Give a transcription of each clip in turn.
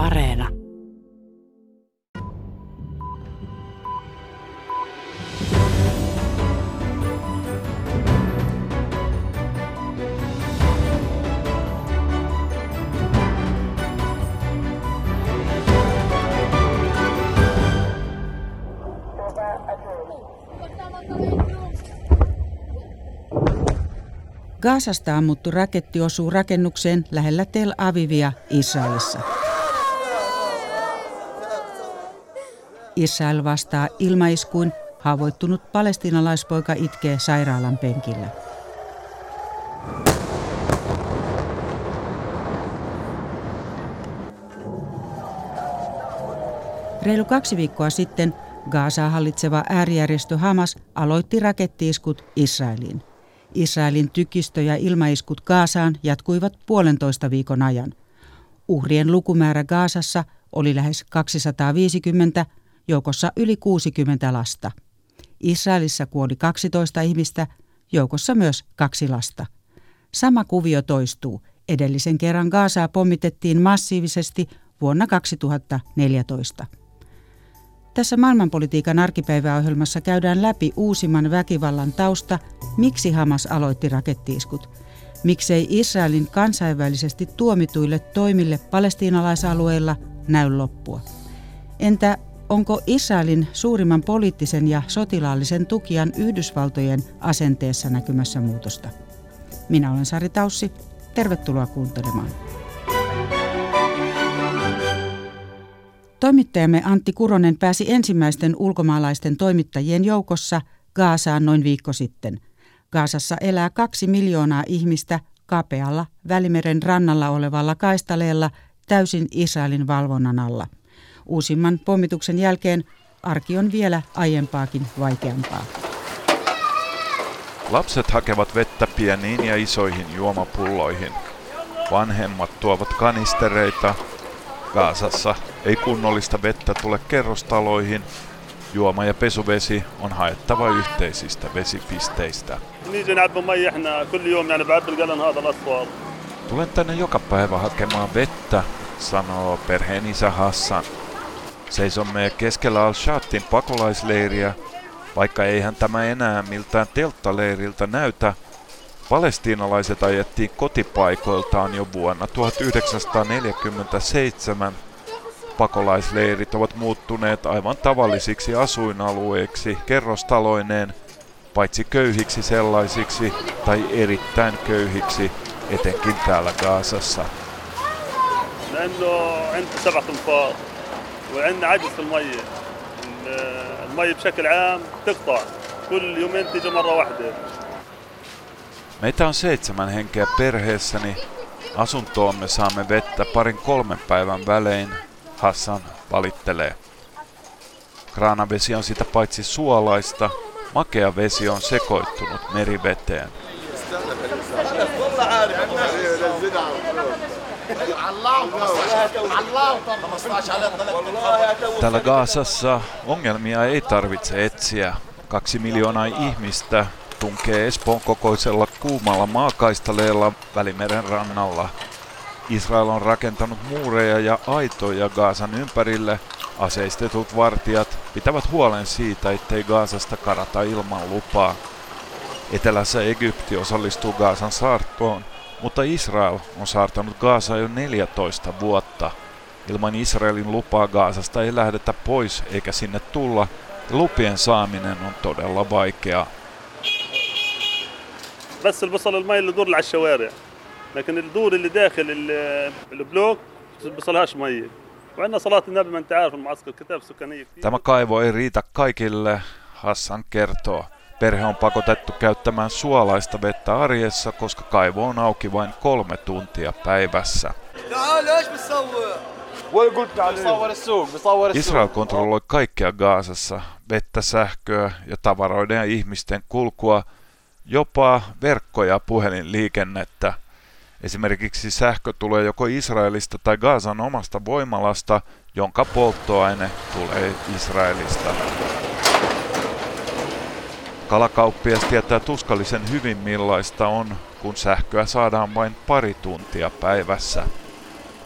Areena. Gaasasta ammuttu raketti osuu rakennukseen lähellä Tel Avivia Israelissa. Israel vastaa ilmaiskuin, haavoittunut palestinalaispoika itkee sairaalan penkillä. Reilu kaksi viikkoa sitten Gaasaa hallitseva äärijärjestö Hamas aloitti rakettiiskut Israeliin. Israelin tykistö ja ilmaiskut Gaasaan jatkuivat puolentoista viikon ajan. Uhrien lukumäärä Gaasassa oli lähes 250, joukossa yli 60 lasta. Israelissa kuoli 12 ihmistä, joukossa myös kaksi lasta. Sama kuvio toistuu. Edellisen kerran Gaasaa pommitettiin massiivisesti vuonna 2014. Tässä maailmanpolitiikan arkipäiväohjelmassa käydään läpi uusimman väkivallan tausta, miksi Hamas aloitti rakettiiskut. Miksei Israelin kansainvälisesti tuomituille toimille palestiinalaisalueilla näy loppua. Entä onko Israelin suurimman poliittisen ja sotilaallisen tukijan Yhdysvaltojen asenteessa näkymässä muutosta? Minä olen Sari Taussi. Tervetuloa kuuntelemaan. Toimittajamme Antti Kuronen pääsi ensimmäisten ulkomaalaisten toimittajien joukossa Gaasaan noin viikko sitten. Gaasassa elää kaksi miljoonaa ihmistä kapealla Välimeren rannalla olevalla kaistaleella täysin Israelin valvonnan alla. Uusimman pommituksen jälkeen arki on vielä aiempaakin vaikeampaa. Lapset hakevat vettä pieniin ja isoihin juomapulloihin. Vanhemmat tuovat kanistereita, Gaasassa ei kunnollista vettä tule kerrostaloihin. Juoma- ja pesuvesi on haettava yhteisistä vesipisteistä. Tulen tänne joka päivä hakemaan vettä, sanoo perheen isä Hassan. Seisomme keskellä Al-Shatin pakolaisleiriä, vaikka eihän tämä enää miltään telttaleiriltä näytä, Palestiinalaiset ajettiin kotipaikoiltaan jo vuonna 1947. Pakolaisleirit ovat muuttuneet aivan tavallisiksi asuinalueiksi kerrostaloineen, paitsi köyhiksi sellaisiksi tai erittäin köyhiksi, etenkin täällä Gaasassa. المي بشكل عام تقطع كل يومين تيجي مرة واحدة Meitä on seitsemän henkeä perheessäni. Asuntoomme saamme vettä parin kolmen päivän välein, Hassan valittelee. Kraanavesi on sitä paitsi suolaista, makea vesi on sekoittunut meriveteen. Täällä Gaasassa ongelmia ei tarvitse etsiä. Kaksi miljoonaa ihmistä tunkee Espoon kokoisella kuumalla maakaistaleella Välimeren rannalla. Israel on rakentanut muureja ja aitoja Gaasan ympärille. Aseistetut vartijat pitävät huolen siitä, ettei Gaasasta karata ilman lupaa. Etelässä Egypti osallistuu Gaasan saartoon, mutta Israel on saartanut Gaasaa jo 14 vuotta. Ilman Israelin lupaa Gaasasta ei lähdetä pois eikä sinne tulla, ja lupien saaminen on todella vaikeaa. بس البصل المي اللي دور على الشوارع لكن الدور اللي داخل البلوك بصلهاش ميه وعندنا صلاة النبي ما انت عارف المعسكر كتاب سكانية Tämä kaivo ei riitä kaikille, Hassan kertoo. Perhe on pakotettu käyttämään suolaista vettä arjessa, koska kaivo on auki vain kolme tuntia päivässä. Israel kontrolloi kaikkea Gaasassa, vettä, sähköä ja tavaroiden ja ihmisten kulkua – jopa verkko- ja puhelinliikennettä. Esimerkiksi sähkö tulee joko Israelista tai Gaasan omasta voimalasta, jonka polttoaine tulee Israelista. Kalakauppias tietää tuskallisen hyvin millaista on, kun sähköä saadaan vain pari tuntia päivässä.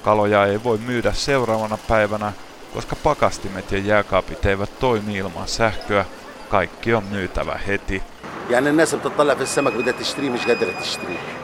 Kaloja ei voi myydä seuraavana päivänä, koska pakastimet ja jääkaapit eivät toimi ilman sähköä. Kaikki on myytävä heti. يعني الناس بتطلع في السمك بدها تشتريه مش قادرة تشتريه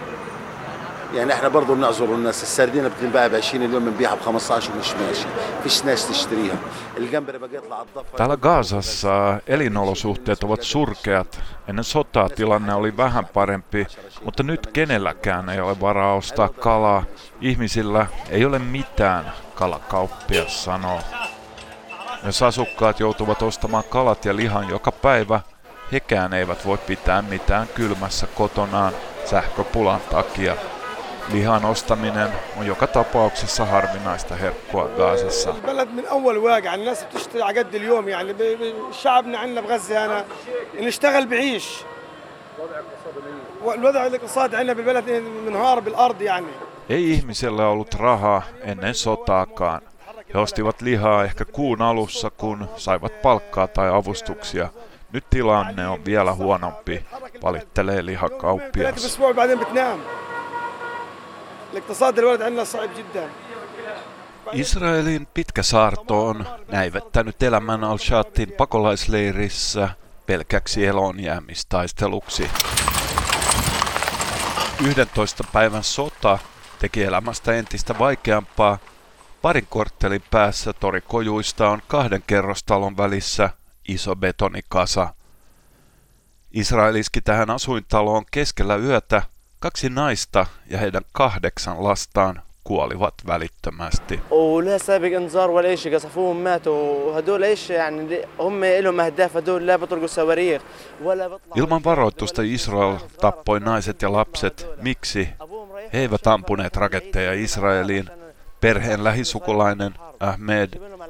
يعني احنا برضه بنعذر الناس السردينه بتنباع ب 20 اليوم بنبيعها ب 15 ومش ماشي فيش ناس تشتريها الجمبري بقى يطلع على الضفه Täällä Gaasassa elinolosuhteet ovat surkeat. Ennen sotaa tilanne oli vähän parempi, mutta nyt kenelläkään ei ole varaa ostaa kalaa. Ihmisillä ei ole mitään, kalakauppias sanoo. Myös asukkaat joutuvat ostamaan kalat ja lihan joka päivä. Hekään eivät voi pitää mitään kylmässä kotonaan sähköpulan takia. Lihan ostaminen on joka tapauksessa harvinaista herkkua Gaasassa. البلد من اول واقع الناس بتشتري على قد اليوم يعني ب- ب- شعبنا عندنا بغزه انا نشتغل بعيش الوضع الاقتصادي عندنا بالبلد منهار بالارض يعني Ei ihmisellä ollut rahaa ennen sotaakaan. He ostivat lihaa ehkä kuun alussa, kun saivat palkkaa tai avustuksia. Nyt tilanne on vielä huonompi, valittelee ثلاثة lihakauppias. Israelin pitkä saarto on näivettänyt elämän al-Shatin pakolaisleirissä pelkäksi elonjäämistaisteluksi. 11 päivän sota teki elämästä entistä vaikeampaa. Parin korttelin päässä torikojuista on kahden kerrostalon välissä iso betonikasa. Israel iski tähän asuintaloon keskellä yötä. Kaksi naista ja heidän kahdeksan lastaan kuolivat välittömästi. ولا سابق انذار ولا شيء قصفوهم ماتوا وهدول ايش يعني هم لهم اهداف هدول لا بيطلقوا صواريخ ولا بيطلعوا Ilman varoitusta Israel tappoi naiset ja lapset. Miksi? He eivät ampuneet raketteja Israeliin. Perheen lähisukulainen Ahmed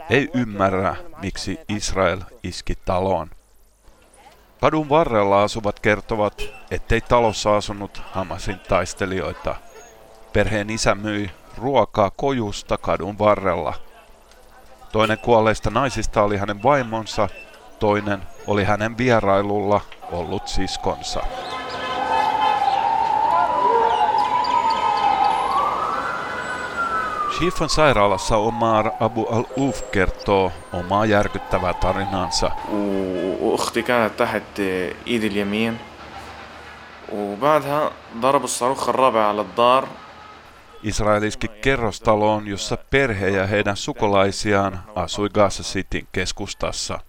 ei ymmärrä, miksi Israel iski taloon. Kadun varrella asuvat kertovat, ettei talossa asunut Hamasin taistelijoita. Perheen isä myi ruokaa kojusta kadun varrella. Toinen kuolleista naisista oli hänen vaimonsa, toinen oli hänen vierailulla ollut siskonsa. Shifan sairaalassa Omar Abu al-Uf kertoo omaa järkyttävää tarinaansa. و- واختي كانت تحت ايدي اليمين وبعدها ضرب الصاروخ الرابع على الدار Israel iski kerrostaloon, jossa perhe ja heidän sukulaisiaan asui Gaza Cityn keskustassa.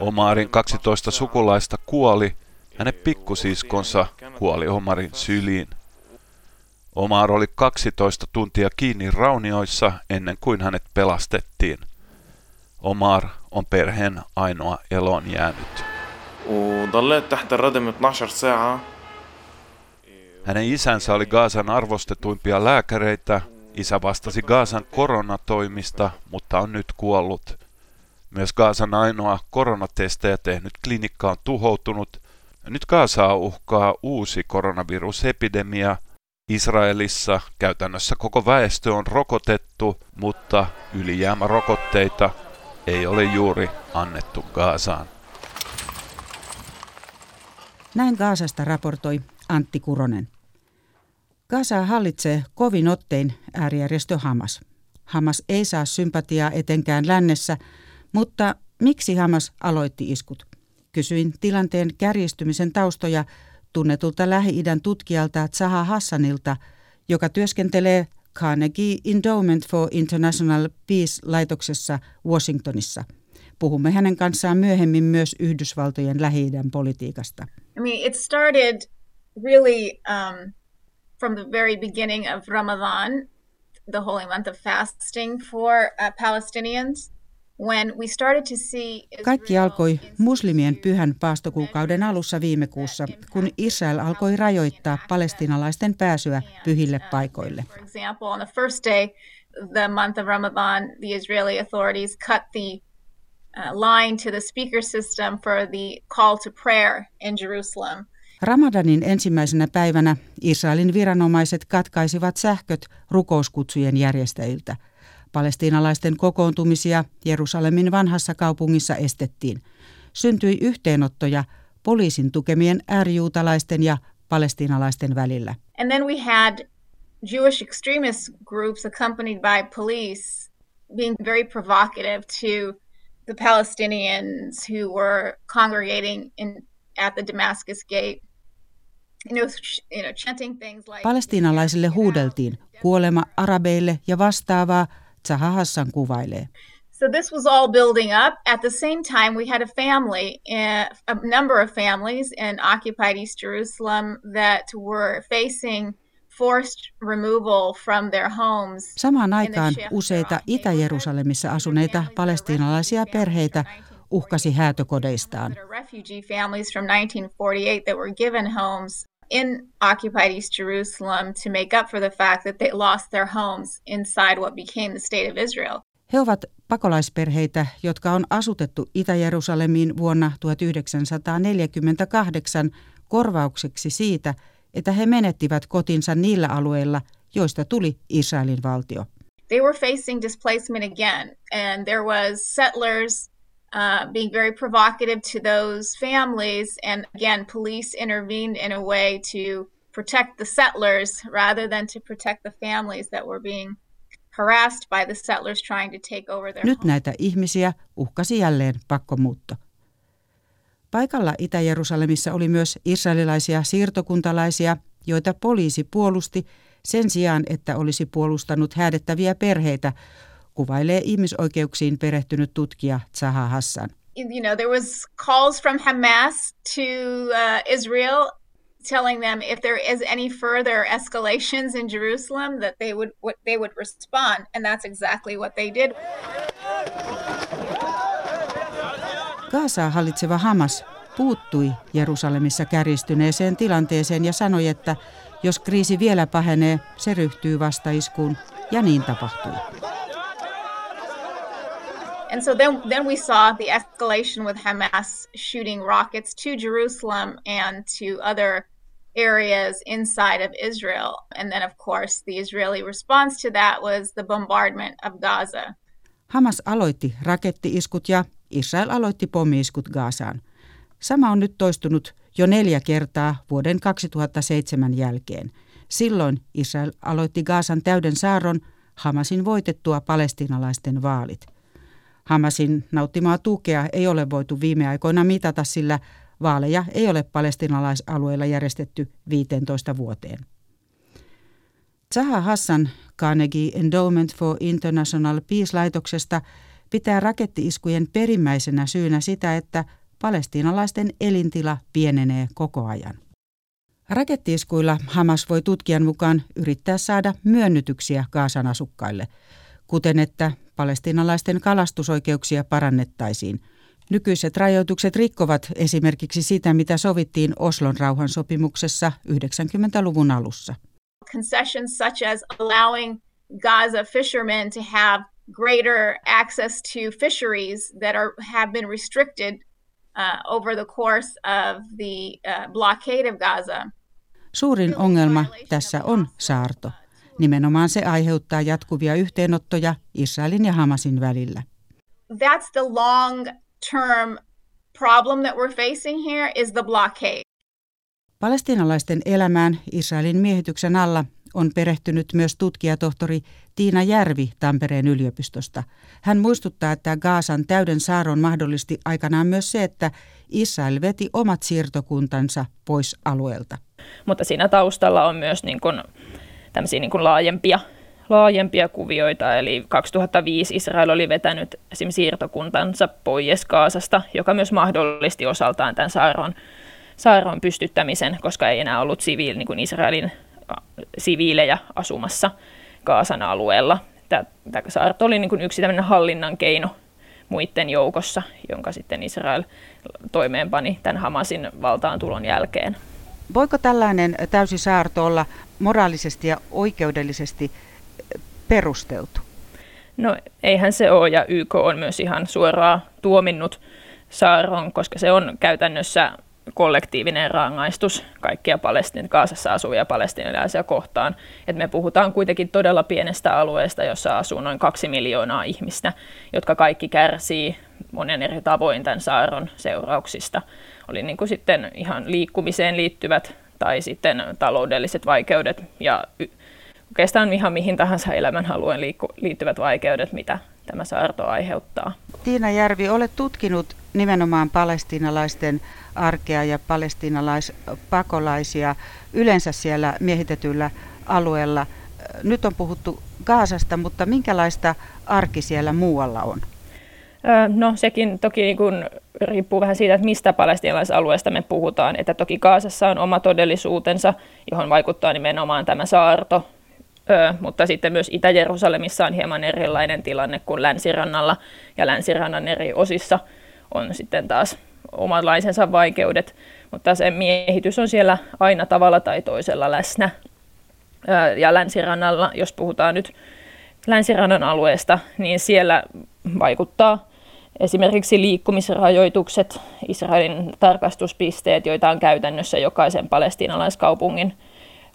Omarin 12 sukulaista kuoli, hänen pikkusiskonsa kuoli Omarin syliin. Omar oli 12 tuntia kiinni raunioissa ennen kuin hänet pelastettiin. Omar on perheen ainoa eloon jäänyt. وضليت تحت الردم 12 ساعة Hänen isänsä oli Gaasan arvostetuimpia lääkäreitä. Isä vastasi Gaasan koronatoimista, mutta on nyt kuollut. Myös Gaasan ainoa koronatestejä tehnyt klinikka on tuhoutunut. Ja nyt Gaasaa uhkaa uusi koronavirusepidemia. Israelissa käytännössä koko väestö on rokotettu, mutta ylijäämärokotteita ei ole juuri annettu Gaasaan. Näin Gaasasta raportoi Antti Kuronen. Gaasaa hallitsee kovin ottein äärijärjestö Hamas. Hamas ei saa sympatiaa etenkään lännessä, mutta miksi Hamas aloitti iskut? Kysyin tilanteen kärjistymisen taustoja tunnetulta Lähi-idän tutkijalta Zaha Hassanilta, joka työskentelee Carnegie Endowment for International Peace-laitoksessa Washingtonissa. Puhumme hänen kanssaan myöhemmin myös Yhdysvaltojen Lähi-idän politiikasta. I mean, it started really um, from the very beginning of Ramadan, the holy month of fasting for uh, Palestinians, when we started to see. Kaikki alkoi muslimien pyhän paastokuukauden alussa viime kuussa, kun Israel alkoi rajoittaa palestinalaisten pääsyä pyhille paikoille. For example, on the first day, the month of Ramadan, the Israeli authorities cut the line to the speaker system for the call to prayer in Jerusalem. Ramadanin ensimmäisenä päivänä Israelin viranomaiset katkaisivat sähköt rukouskutsujen järjestäjiltä. Palestiinalaisten kokoontumisia Jerusalemin vanhassa kaupungissa estettiin. Syntyi yhteenottoja poliisin tukemien äärijuutalaisten ja palestiinalaisten välillä. And then we had Jewish extremist groups accompanied by police being very provocative to the Palestinians who were congregating in at the Damascus gate. Palestiinalaisille huudeltiin kuolema arabeille ja vastaavaa, Zaha Hassan kuvailee. So this was all building up. At the same time, we had a family, eh, a number of families in occupied East Jerusalem that were facing forced removal from their homes. Samaan aikaan useita Itä-Jerusalemissa asuneita palestiinalaisia perheitä uhkasi häätökodeistaan. Refugee families from 1948 that were given homes in occupied East Jerusalem to make up for the fact that they lost their homes inside what became the state of Israel. He ovat pakolaisperheitä, jotka on asutettu Itä-Jerusalemiin vuonna 1948 korvaukseksi siitä, että he menettivät kotinsa niillä alueilla, joista tuli Israelin valtio. They were facing displacement again, and there was settlers uh, being very provocative to those families, and again, police intervened in a way to protect the settlers rather than to protect the families that were being harassed by the settlers trying to take over their Nyt näitä ihmisiä uhkasi jälleen pakkomuutto. Paikalla Itä-Jerusalemissa oli myös israelilaisia siirtokuntalaisia, joita poliisi puolusti sen sijaan, että olisi puolustanut häädettäviä perheitä, kuvailee ihmisoikeuksiin perehtynyt tutkija Zaha Hassan. You know, there was calls from Hamas to uh, Israel telling them if there is any further escalations in Jerusalem that they would what they would respond and that's exactly what they did. Gaasaa hallitseva Hamas puuttui Jerusalemissa kärjistyneeseen tilanteeseen ja sanoi, että jos kriisi vielä pahenee, se ryhtyy vastaiskuun, ja niin tapahtui. And so then, then we saw the escalation with Hamas shooting rockets to Jerusalem and to other areas inside of Israel. And then, of course, the Israeli response to that was the bombardment of Gaza. Hamas aloitti rakettiiskut ja Israel aloitti pommiiskut Gaasaan. Sama on nyt toistunut jo neljä kertaa vuoden 2007 jälkeen. Silloin Israel aloitti Gaasan täyden saaron Hamasin voitettua palestinalaisten vaalit. Hamasin nauttimaa tukea ei ole voitu viime aikoina mitata, sillä vaaleja ei ole palestinalaisalueilla järjestetty 15 vuoteen. Zaha Hassan Carnegie Endowment for International Peace-laitoksesta pitää rakettiiskujen perimmäisenä syynä sitä, että palestiinalaisten elintila pienenee koko ajan. Rakettiiskuilla Hamas voi tutkijan mukaan yrittää saada myönnytyksiä Kaasan asukkaille, kuten että palestiinalaisten kalastusoikeuksia parannettaisiin. Nykyiset rajoitukset rikkovat esimerkiksi sitä, mitä sovittiin Oslon rauhansopimuksessa 90-luvun alussa. Concessions such as allowing Gaza fishermen to have greater access to fisheries that are have been restricted uh, over the course of the uh, blockade of Gaza. Suurin ongelma tässä on saarto. Nimenomaan se aiheuttaa jatkuvia yhteenottoja Israelin ja Hamasin välillä. That's the long term problem that we're facing here is the blockade. Palestiinalaisten elämään Israelin miehityksen alla on perehtynyt myös tutkijatohtori Tiina Järvi Tampereen yliopistosta. Hän muistuttaa, että Gaasan täyden saaron mahdollisti aikanaan myös se, että Israel veti omat siirtokuntansa pois alueelta. Mutta siinä taustalla on myös niin kuin, tämmöisiä niin kuin laajempia, laajempia kuvioita. Eli 2005 Israel oli vetänyt esimerkiksi siirtokuntansa pois Gaasasta, joka myös mahdollisti osaltaan tämän saaron, saaron pystyttämisen, koska ei enää ollut siviili, niin kuin Israelin siviilejä asumassa Gaasan alueella. Tämä saarto oli niin kuin yksi tämmöinen hallinnan keino muiden joukossa, jonka sitten Israel toimeenpani tämän Hamasin valtaan tulon jälkeen. Voiko tällainen täysi saarto olla moraalisesti ja oikeudellisesti perusteltu? No eihän se ole, ja YK on myös ihan suoraan tuominnut saaron, koska se on käytännössä kollektiivinen rangaistus kaikkia Palestin, Kaasassa asuvia palestinalaisia kohtaan. Et me puhutaan kuitenkin todella pienestä alueesta, jossa asuu noin kaksi miljoonaa ihmistä, jotka kaikki kärsii monen eri tavoin tämän saaron seurauksista. Oli niin kuin sitten ihan liikkumiseen liittyvät tai sitten taloudelliset vaikeudet ja oikeastaan ihan mihin tahansa elämänhalueen liittyvät vaikeudet, mitä tämä saarto aiheuttaa. Tiina Järvi, olet tutkinut nimenomaan palestiinalaisten arkea ja palestiinalaispakolaisia yleensä siellä miehitetyllä alueella. Nyt on puhuttu Gaasasta, mutta minkälaista arki siellä muualla on? No sekin toki niin kuin riippuu vähän siitä, että mistä palestiinalaisalueesta me puhutaan. Että toki Kaasassa on oma todellisuutensa, johon vaikuttaa nimenomaan tämä saarto, mutta sitten myös Itä-Jerusalemissa on hieman erilainen tilanne kuin länsirannalla, ja länsirannan eri osissa on sitten taas omanlaisensa vaikeudet, mutta se miehitys on siellä aina tavalla tai toisella läsnä. Ö, ja länsirannalla, jos puhutaan nyt länsirannan alueesta, niin siellä vaikuttaa esimerkiksi liikkumisrajoitukset, Israelin tarkastuspisteet, joita on käytännössä jokaisen palestiinalaiskaupungin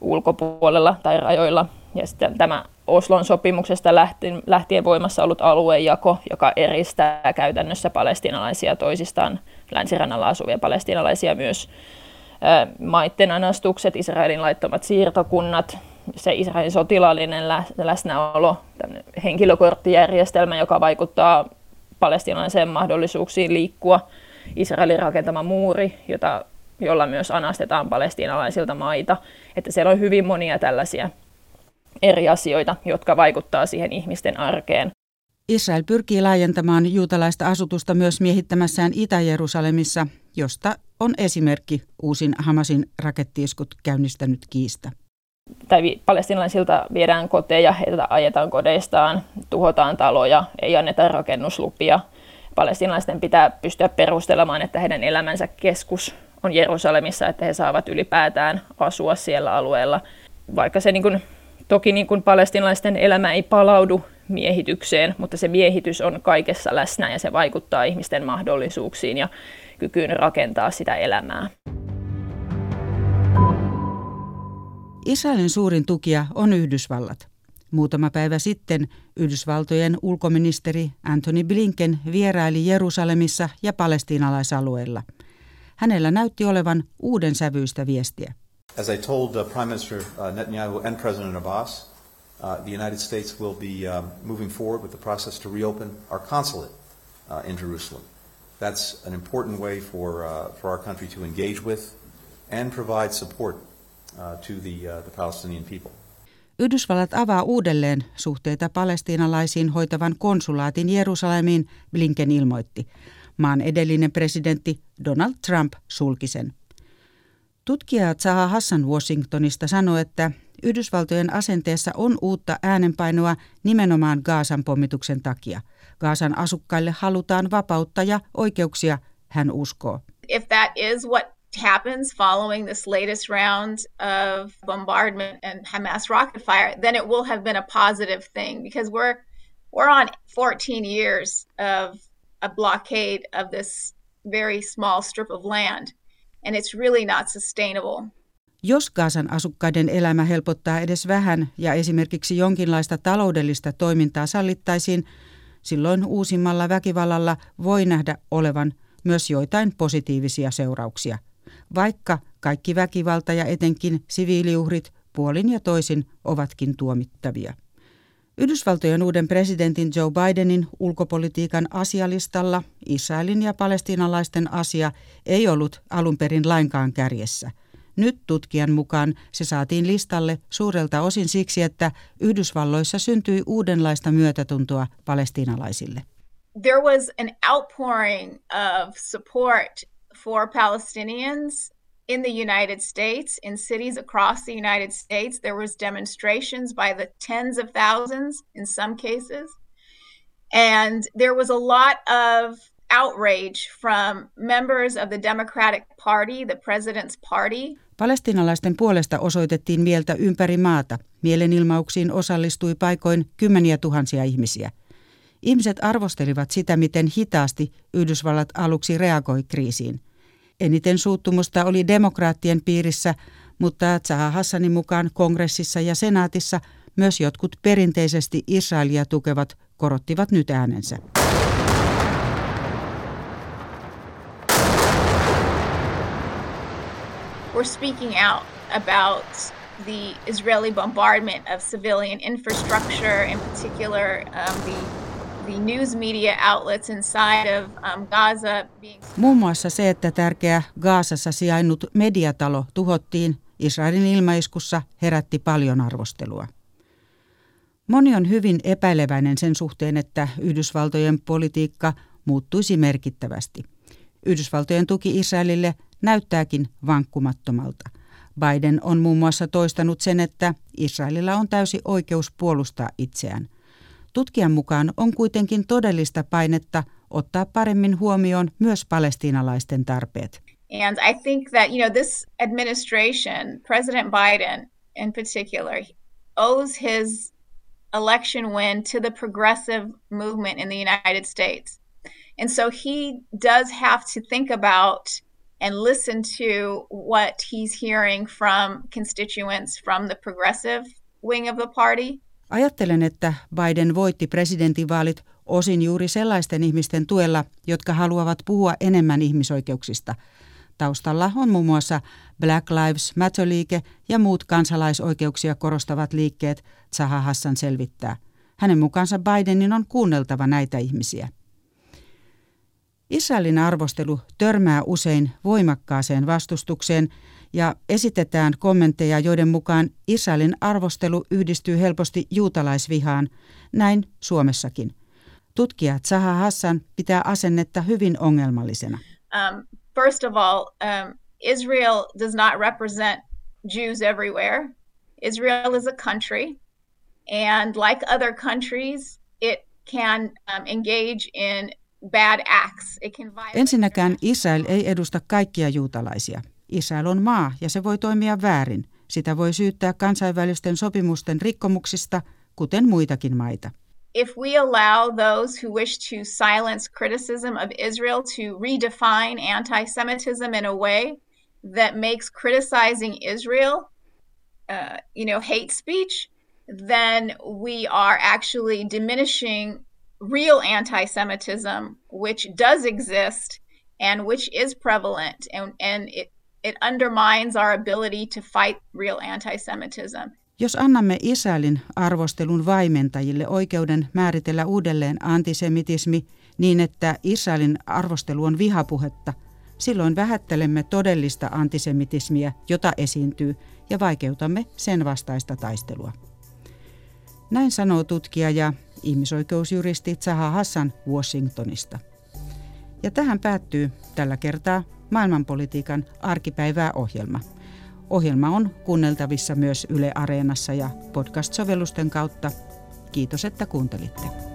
ulkopuolella tai rajoilla. Ja sitten tämä Oslon sopimuksesta lähtien, voimassa ollut aluejako, joka eristää käytännössä palestiinalaisia toisistaan, länsirannalla asuvia palestiinalaisia myös. Maitten anastukset, Israelin laittomat siirtokunnat, se Israelin sotilaallinen läsnäolo, henkilökorttijärjestelmä, joka vaikuttaa palestinalaiseen mahdollisuuksiin liikkua, Israelin rakentama muuri, jota, jolla myös anastetaan palestiinalaisilta maita. Että siellä on hyvin monia tällaisia eri asioita, jotka vaikuttaa siihen ihmisten arkeen. Israel pyrkii laajentamaan juutalaista asutusta myös miehittämässään Itä-Jerusalemissa, josta on esimerkki uusin Hamasin rakettiiskut käynnistänyt kiista tai palestinalaisilta viedään koteja, heitä ajetaan kodeistaan, tuhotaan taloja, ei anneta rakennuslupia. Palestinalaisten pitää pystyä perustelemaan, että heidän elämänsä keskus on Jerusalemissa, että he saavat ylipäätään asua siellä alueella. Vaikka se niin kuin, toki niin kuin palestinalaisten elämä ei palaudu miehitykseen, mutta se miehitys on kaikessa läsnä ja se vaikuttaa ihmisten mahdollisuuksiin ja kykyyn rakentaa sitä elämää. Israelin suurin tukija on Yhdysvallat. Muutama päivä sitten Yhdysvaltojen ulkoministeri Anthony Blinken vieraili Jerusalemissa ja palestiinalaisalueilla. Hänellä näytti olevan uuden sävyistä viestiä. As I told uh, Prime Minister uh, Netanyahu and President Abbas, uh, the United States will be moving forward with the process to reopen our consulate in Jerusalem. That's an important way for, for our country to engage with and provide support to the, uh, the Palestinian people. Yhdysvallat avaa uudelleen suhteita palestiinalaisiin hoitavan konsulaatin Jerusalemiin, Blinken ilmoitti. Maan edellinen presidentti Donald Trump sulki sen. Tutkija Zaha Hassan Washingtonista sanoi, että Yhdysvaltojen asenteessa on uutta äänenpainoa nimenomaan Gaasan pommituksen takia. Gaasan asukkaille halutaan vapautta ja oikeuksia, hän uskoo. If that is what happens following this latest round of bombardment and Hamas rocket fire, then it will have been a positive thing because we're we're on 14 years of a blockade of this very small strip of land and it's really not sustainable. Jos Gaasan asukkaiden elämä helpottaa edes vähän ja esimerkiksi jonkinlaista taloudellista toimintaa sallittaisiin, silloin uusimmalla väkivallalla voi nähdä olevan myös joitain positiivisia seurauksia – vaikka kaikki väkivalta ja etenkin siviiliuhrit puolin ja toisin ovatkin tuomittavia. Yhdysvaltojen uuden presidentin Joe Bidenin ulkopolitiikan asialistalla Israelin ja palestiinalaisten asia ei ollut alun perin lainkaan kärjessä. Nyt tutkijan mukaan se saatiin listalle suurelta osin siksi, että Yhdysvalloissa syntyi uudenlaista myötätuntoa palestiinalaisille. There was an outpouring of support for Palestinians in the United States, in cities across the United States. There was demonstrations by the tens of thousands in some cases. And there was a lot of outrage from members of the Democratic Party, the president's party. Palestinalaisten puolesta osoitettiin mieltä ympäri maata. Mielenilmauksiin osallistui paikoin kymmeniä tuhansia ihmisiä. Ihmiset arvostelivat sitä, miten hitaasti Yhdysvallat aluksi reagoi kriisiin – Eniten suuttumusta oli demokraattien piirissä, mutta Zaha Hassanin mukaan kongressissa ja senaatissa myös jotkut perinteisesti Israelia tukevat korottivat nyt äänensä. We're speaking out about the Israeli bombardment of civilian infrastructure, in particular um, the um. Muun muassa se, että tärkeä Gaasassa sijainnut mediatalo tuhottiin Israelin ilmaiskussa herätti paljon arvostelua. Moni on hyvin epäileväinen sen suhteen, että Yhdysvaltojen politiikka muuttuisi merkittävästi. Yhdysvaltojen tuki Israelille näyttääkin vankkumattomalta. Biden on muun muassa toistanut sen, että Israelilla on täysi oikeus puolustaa itseään. Tutkijan mukaan on kuitenkin todellista painetta ottaa paremmin huomioon myös palestiinalaisten tarpeet. And I think that, you know, this administration, President Biden in particular, owes his election win to the progressive movement in the United States. And so he does have to think about and listen to what he's hearing from constituents from the progressive wing of the party. Ajattelen, että Biden voitti presidentinvaalit osin juuri sellaisten ihmisten tuella, jotka haluavat puhua enemmän ihmisoikeuksista – Taustalla on muun muassa Black Lives Matter-liike ja muut kansalaisoikeuksia korostavat liikkeet, Zaha Hassan selvittää. Hänen mukaansa Bidenin on kuunneltava näitä ihmisiä. Israelin arvostelu törmää usein voimakkaaseen vastustukseen ja esitetään kommentteja, joiden mukaan Israelin arvostelu yhdistyy helposti juutalaisvihaan, näin Suomessakin. Tutkija Zaha Hassan pitää asennetta hyvin ongelmallisena. Um, first of all, um, Israel does not represent Jews everywhere. Israel is a country, and like other countries, it can um, engage in bad acts. It can Ensinnäkään Israel ei edusta kaikkia juutalaisia. Israel on maa ja se voi toimia väärin. Sitä voi syyttää kansainvälisten sopimusten rikkomuksista, kuten muitakin maita. if we allow those who wish to silence criticism of Israel to redefine anti Semitism in a way that makes criticizing Israel, uh, you know, hate speech, then we are actually diminishing real anti Semitism, which does exist and which is prevalent, and, and it, it undermines our ability to fight real anti Semitism. Jos annamme Israelin arvostelun vaimentajille oikeuden määritellä uudelleen antisemitismi niin, että Israelin arvostelu on vihapuhetta, silloin vähättelemme todellista antisemitismiä, jota esiintyy, ja vaikeutamme sen vastaista taistelua. Näin sanoo tutkija ja ihmisoikeusjuristi Zaha Hassan Washingtonista. Ja tähän päättyy tällä kertaa maailmanpolitiikan arkipäivää ohjelma – Ohjelma on kuunneltavissa myös Yle Areenassa ja podcast-sovellusten kautta. Kiitos, että kuuntelitte.